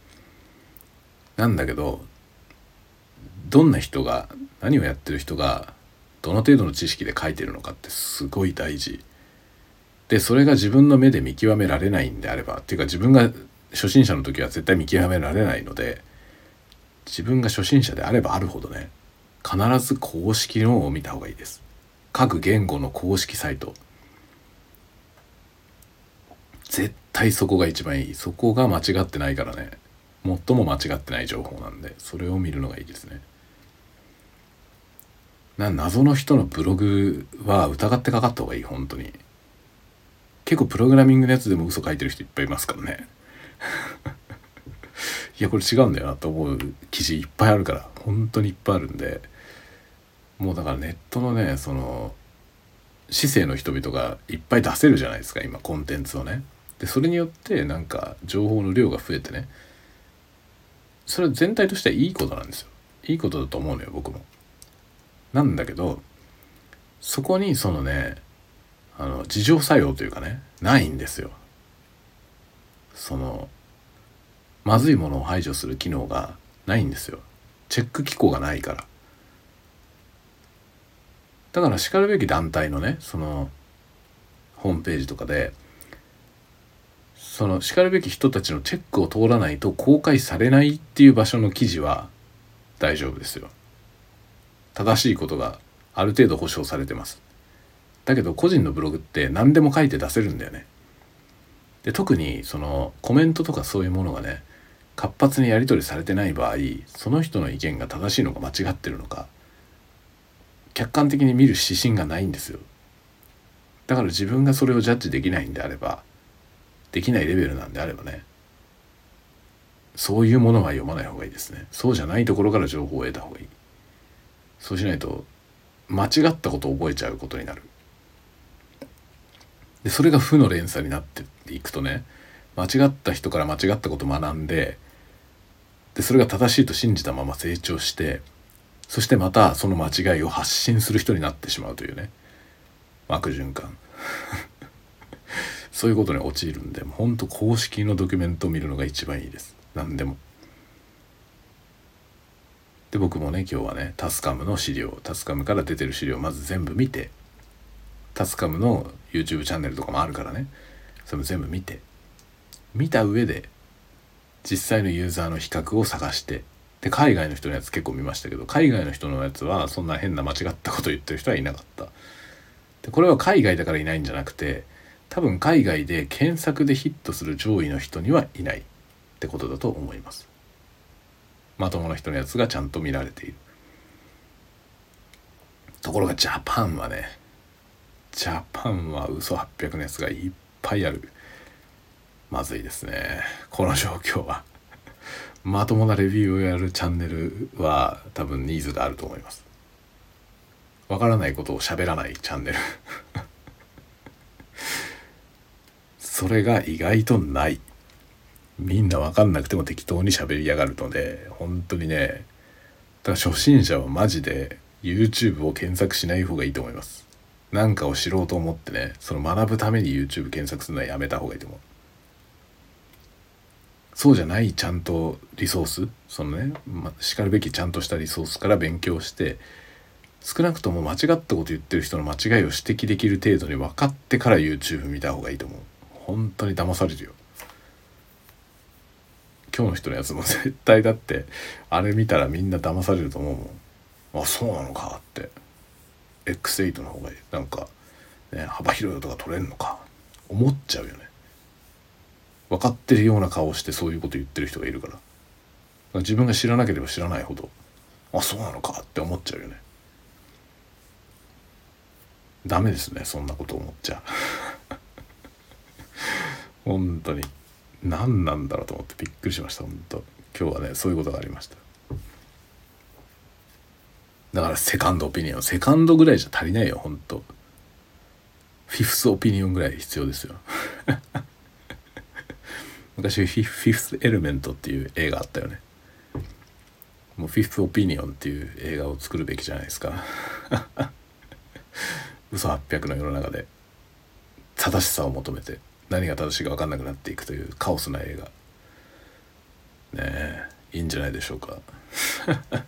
なんだけどどんな人が何をやってる人がどの程度の知識で書いてるのかってすごい大事。でそれが自分の目で見極められないんであればっていうか自分が初心者の時は絶対見極められないので自分が初心者であればあるほどね必ず公式のを見た方がいいです。各言語の公式サイト絶対そこが一番いい。そこが間違ってないからね。最も間違ってない情報なんでそれを見るのがいいですね。な謎の人のブログは疑ってかかった方がいい本当に。結構プログラミングのやつでも嘘書いてる人いっぱいいますからね。(laughs) いやこれ違うんだよなと思う記事いっぱいあるから。本当にいっぱいあるんで。もうだからネットのねその市政の人々がいっぱい出せるじゃないですか今コンテンツをね。でそれによってなんか情報の量が増えてね。それは全体としてはいいことなんですよ。いいことだと思うのよ僕も。なんだけどそこにそのねあの自浄作用というかねないんですよ。そのまずいものを排除する機能がないんですよ。チェック機構がないから。だからしかるべき団体のねそのホームページとかでそのしかるべき人たちのチェックを通らないと公開されないっていう場所の記事は大丈夫ですよ。正しいことがある程度保証されてます。だけど個人のブログって何でも書いて出せるんだよね。で特にそのコメントとかそういうものがね活発にやり取りされてない場合その人の意見が正しいのか間違ってるのか客観的に見る指針がないんですよ。だから自分がそれをジャッジできないんであればできないレベルなんであればねそういうものは読まない方がいいですね。そうじゃないところから情報を得た方がいい。そうしないと間違ったことを覚えちゃうことになる。でそれが負の連鎖になっていくとね間違った人から間違ったことを学んででそれが正しいと信じたまま成長してそしてまたその間違いを発信する人になってしまうというね。悪循環。そういうことに陥るんで本当公式のドキュメントを見るのが一番いいです何でも。で僕もね今日はねタスカムの資料タスカムから出てる資料をまず全部見てタスカムの YouTube チャンネルとかもあるからねそれも全部見て見た上で実際のユーザーの比較を探してで海外の人のやつ結構見ましたけど海外の人のやつはそんな変な間違ったこと言ってる人はいなかったでこれは海外だからいないんじゃなくて多分海外で検索でヒットする上位の人にはいないってことだと思います。まともな人のやつがちゃんと見られている。ところがジャパンはねジャパンは嘘800のやつがいっぱいある。まずいですね。この状況は。まともなレビューをやるチャンネルは多分ニーズがあると思います。わからないことを喋らないチャンネルそれが意外とない。みんな分かんなくても適当に喋りやがるので本当にねだから初心者はマジで YouTube を検索しない方がいいと思います。何かを知ろうと思ってねその学ぶために YouTube 検索するのはやめた方がいいと思う。そうじゃないちゃんとリソースそのね、ま、しかるべきちゃんとしたリソースから勉強して少なくとも間違ったこと言ってる人の間違いを指摘できる程度に分かってから YouTube 見た方がいいと思う。本当に騙されるよ。今日の人のやつも (laughs) 絶対だってあれ見たらみんな騙されると思うもん。あそうなのかって。X8 の方がなんか、ね、幅広い音が取れんのか。思っちゃうよね。分かってるような顔してそういうこと言ってる人がいるから。から自分が知らなければ知らないほど。あそうなのかって思っちゃうよね。ダメですねそんなこと思っちゃ。う (laughs) 本当に。何なんだろうと思ってびっくりしました本当。今日はねそういうことがありました。だからセカンドオピニオン。セカンドぐらいじゃ足りないよ本当。フィフスオピニオンぐらい必要ですよ。(laughs) 昔フィフスエレメントっていう映画あったよね。もうフィフスオピニオンっていう映画を作るべきじゃないですか。(laughs) 嘘800の世の中で正しさを求めて。何が正しいか分かんなくなっていくというカオスな映画。ねえいいんじゃないでしょうか。(laughs)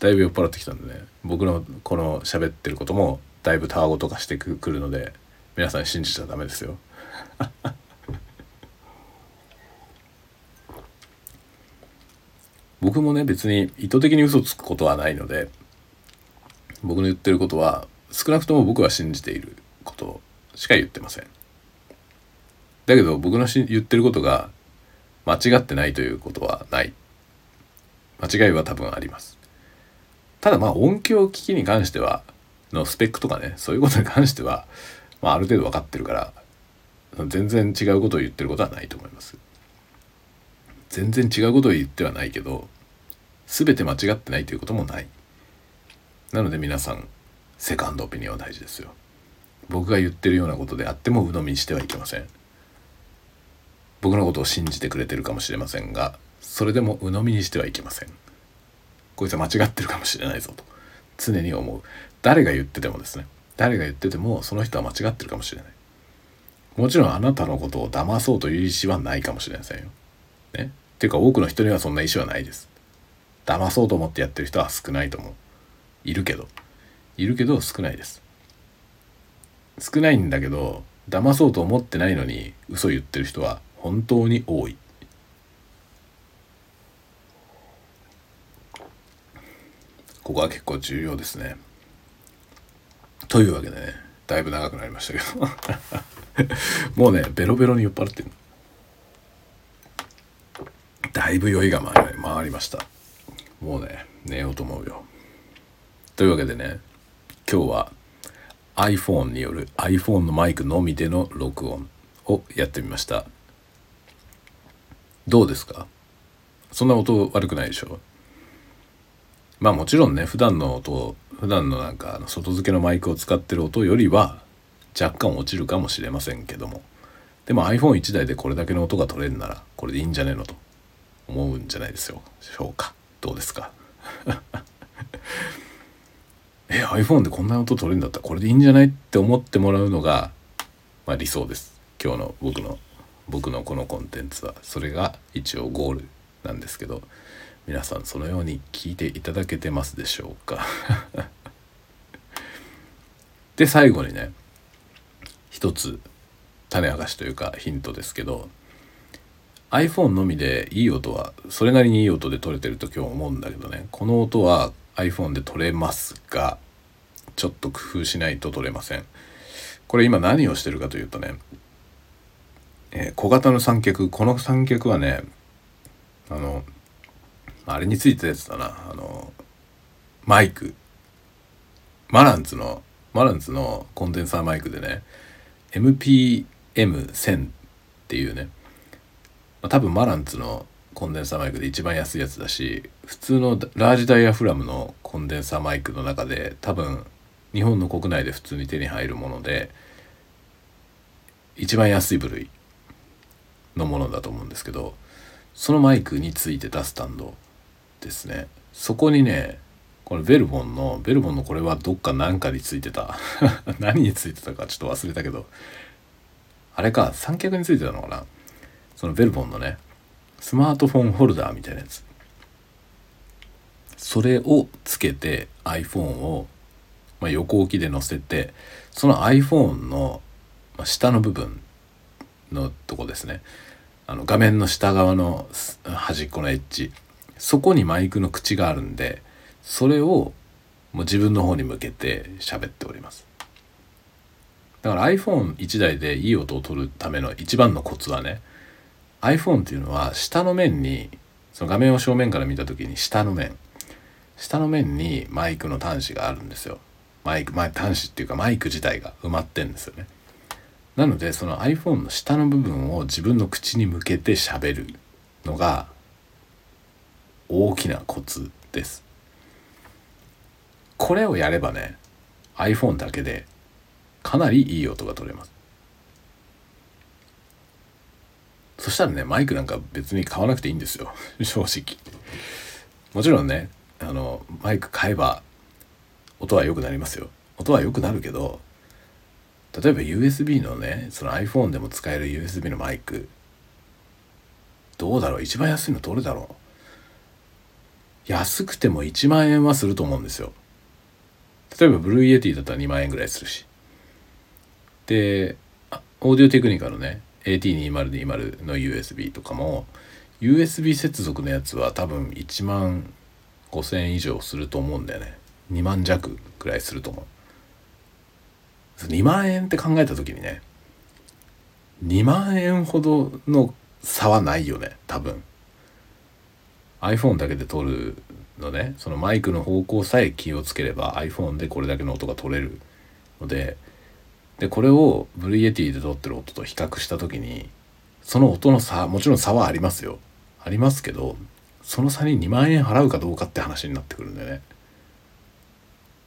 だいぶ酔っ払ってきたんでね。僕のこの喋ってることもだいぶたわごとかしてくるので皆さん信じちゃダメですよ。(laughs) 僕もね別に意図的に嘘つくことはないので僕の言ってることは少なくとも僕は信じていることしか言ってません。だけど僕の言ってることが間違ってないということはない。間違いは多分あります。ただまあ音響機器に関してはのスペックとかねそういうことに関しては、まあ、ある程度分かってるから全然違うことを言ってることはないと思います。全然違うことを言ってはないけど全て間違ってないということもない。なので皆さんセカンドオピニオン大事ですよ。僕が言ってるようなことであっても鵜呑みにしてはいけません。僕のことを信じてくれてるかもしれませんがそれでも鵜呑みにしてはいけませんこいつは間違ってるかもしれないぞと常に思う誰が言っててもですね誰が言っててもその人は間違ってるかもしれないもちろんあなたのことを騙そうという意思はないかもしれませんよ。ね。っていうか多くの人にはそんな意思はないです。騙そうと思ってやってる人は少ないと思う。いるけど。いるけど少ないです。少ないんだけど騙そうと思ってないのに嘘言ってる人は本当に多い。ここは結構重要ですね。というわけでねだいぶ長くなりましたけど。(laughs) もうねベロベロに酔っ払ってる。だいぶ酔いが回りました。もうね寝ようと思うよ。というわけでね今日は iPhone による iPhone のマイクのみでの録音をやってみました。どうですか？そんな音悪くないでしょ？まあもちろんね普段の音普段のなんか外付けのマイクを使ってる音よりは若干落ちるかもしれませんけども。でも iPhone1 台でこれだけの音が取れるならこれでいいんじゃねえのと思うんじゃないですよ。しょうか。どうですか？(laughs) え iPhone でこんな音取れるんだったらこれでいいんじゃない？って思ってもらうのが、まあ、理想です。今日の僕の僕のこのコンテンツはそれが一応ゴールなんですけど皆さんそのように聞いていただけてますでしょうか。(laughs) で最後にね一つ種明かしというかヒントですけど iPhone のみでいい音はそれなりにいい音で撮れてると今日思うんだけどね。この音は iPhone で撮れますがちょっと工夫しないと撮れません。これ今何をしてるかというとね、えー、小型の三脚この三脚はねあのあれについてたやつだな。あのマイク。マランツのマランツのコンデンサーマイクでね MPM1000 っていうね、まあ、多分マランツのコンデンサーマイクで一番安いやつだし普通のラージダイヤフラムのコンデンサーマイクの中で多分日本の国内で普通に手に入るもので一番安い部類。のものだと思うんですけどそのマイクについてたスタンドですね。そこにねこれベルボンのベルボンのこれはどっか何かについてた。(laughs) 何についてたかちょっと忘れたけどあれか三脚についてたのかな。そのベルボンのねスマートフォンホルダーみたいなやつ。それをつけて iPhone を、ま、横置きで載せてその iPhone の下の部分のとこですね。あの画面の下側の端っこのエッジ。そこにマイクの口があるんでそれをもう自分の方に向けて喋っております。だから iPhone1 台でいい音を取るための一番のコツはね iPhone っていうのは下の面にその画面を正面から見た時に下の面。下の面にマイクの端子があるんですよ。マイク、まあ、端子っていうかマイク自体が埋まってんですよね。なのでその iPhone の下の部分を自分の口に向けて喋るのが大きなコツです。これをやればね iPhone だけでかなりいい音が取れます。そしたらねマイクなんか別に買わなくていいんですよ。(laughs) 正直。もちろんねあのマイク買えば音は良くなりますよ。音は良くなるけど例えば USB のねその iPhone でも使える USB のマイクどうだろう？一番安いのどれだろう？安くても1万円はすると思うんですよ。例えば Blue Yeti だったら2万円ぐらいするし。でオーディオテクニカのね AT2020 の USB とかも USB 接続のやつは多分1万5,000円以上すると思うんだよね。2万弱ぐらいすると思う。2万円って考えた時にね2万円ほどの差はないよね多分。iPhone だけで撮るのねそのマイクの方向さえ気をつければ iPhone でこれだけの音が取れるのででこれをブルイエティで撮ってる音と比較した時にその音の差もちろん差はありますよ。ありますけどその差に2万円払うかどうかって話になってくるんでね。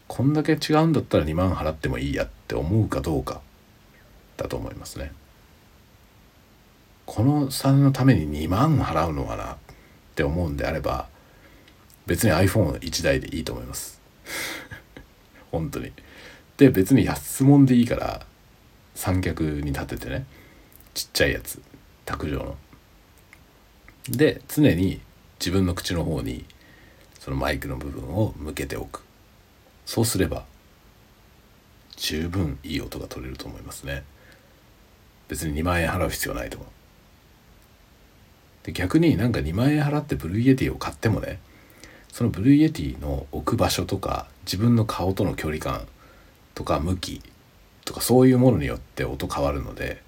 こんだけ違うんだったら2万払ってもいいやって思うかどうかだと思いますね。この差のために2万払うのかなって思うんであれば別に iPhone1 台でいいと思います。(laughs) 本当に。で別に安物でいいから三脚に立ててねちっちゃいやつ卓上の。で常に自分の口の方にそのマイクの部分を向けておく。そうすれば十分いい音が取れると思いますね別に2万円払う必要ないと思うで逆になんか2万円払って Blue Yeti を買ってもねその Blue Yeti の置く場所とか自分の顔との距離感とか向きとかそういうものによって音変わるので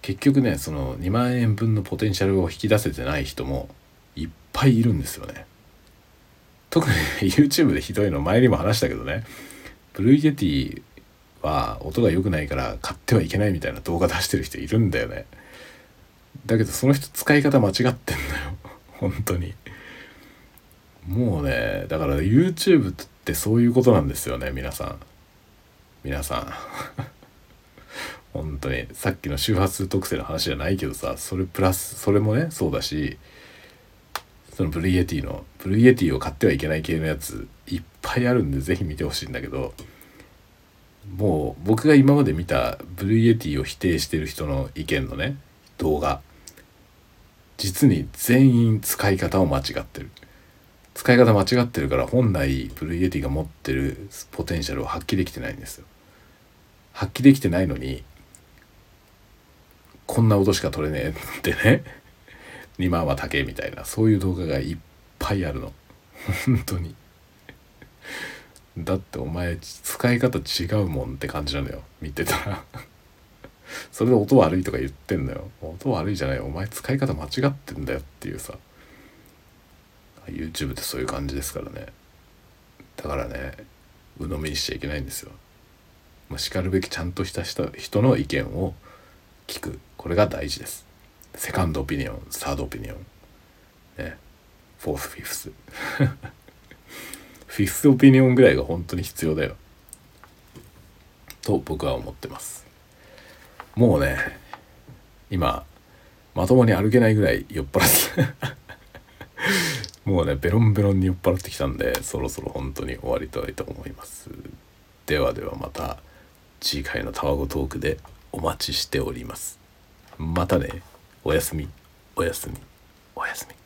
結局ねその2万円分のポテンシャルを引き出せてない人もいっぱいいるんですよね。特に YouTube でひどいの前にも話したけどねBlue Yeti は音が良くないから買ってはいけないみたいな動画出してる人いるんだよね。だけどその人使い方間違ってんのよ (laughs) 本当に。もうねだから YouTube ってそういうことなんですよね皆さん。皆さん (laughs) 本当にさっきの周波数特性の話じゃないけどさそれプラスそれもねそうだしその Blue Yeti の Blue Yeti を買ってはいけない系のやついっぱいあるんで是非見てほしいんだけどもう僕が今まで見たブルイエティを否定してる人の意見のね動画。実に全員使い方を間違ってる。使い方間違ってるから本来ブルイエティが持ってるポテンシャルを発揮できてないんですよ。発揮できてないのにこんな音しか取れねえってね。2万は高えみたいなそういう動画がいっぱいあるの。(laughs) 本当に。だってお前使い方違うもんって感じなんだよ。見てたら。(laughs) それで音悪いとか言ってんだよ。音悪いじゃないお前使い方間違ってんだよっていうさ。YouTube ってそういう感じですからね。だからね鵜呑みにしちゃいけないんですよ。まあ、しかるべきちゃんとした人の意見を聞く。これが大事です。セカンドオピニオンサードオピニオンねフォースフィフス。(laughs) フィフスオピニオンぐらいが本当に必要だよ。と僕は思ってます。もうね今まともに歩けないぐらい酔っ払って (laughs) もうねベロンベロンに酔っ払ってきたんでそろそろ本当に終わりたいと思います。ではではまた次回のタワゴトークでお待ちしております。またね。おやすみおやすみおやすみ。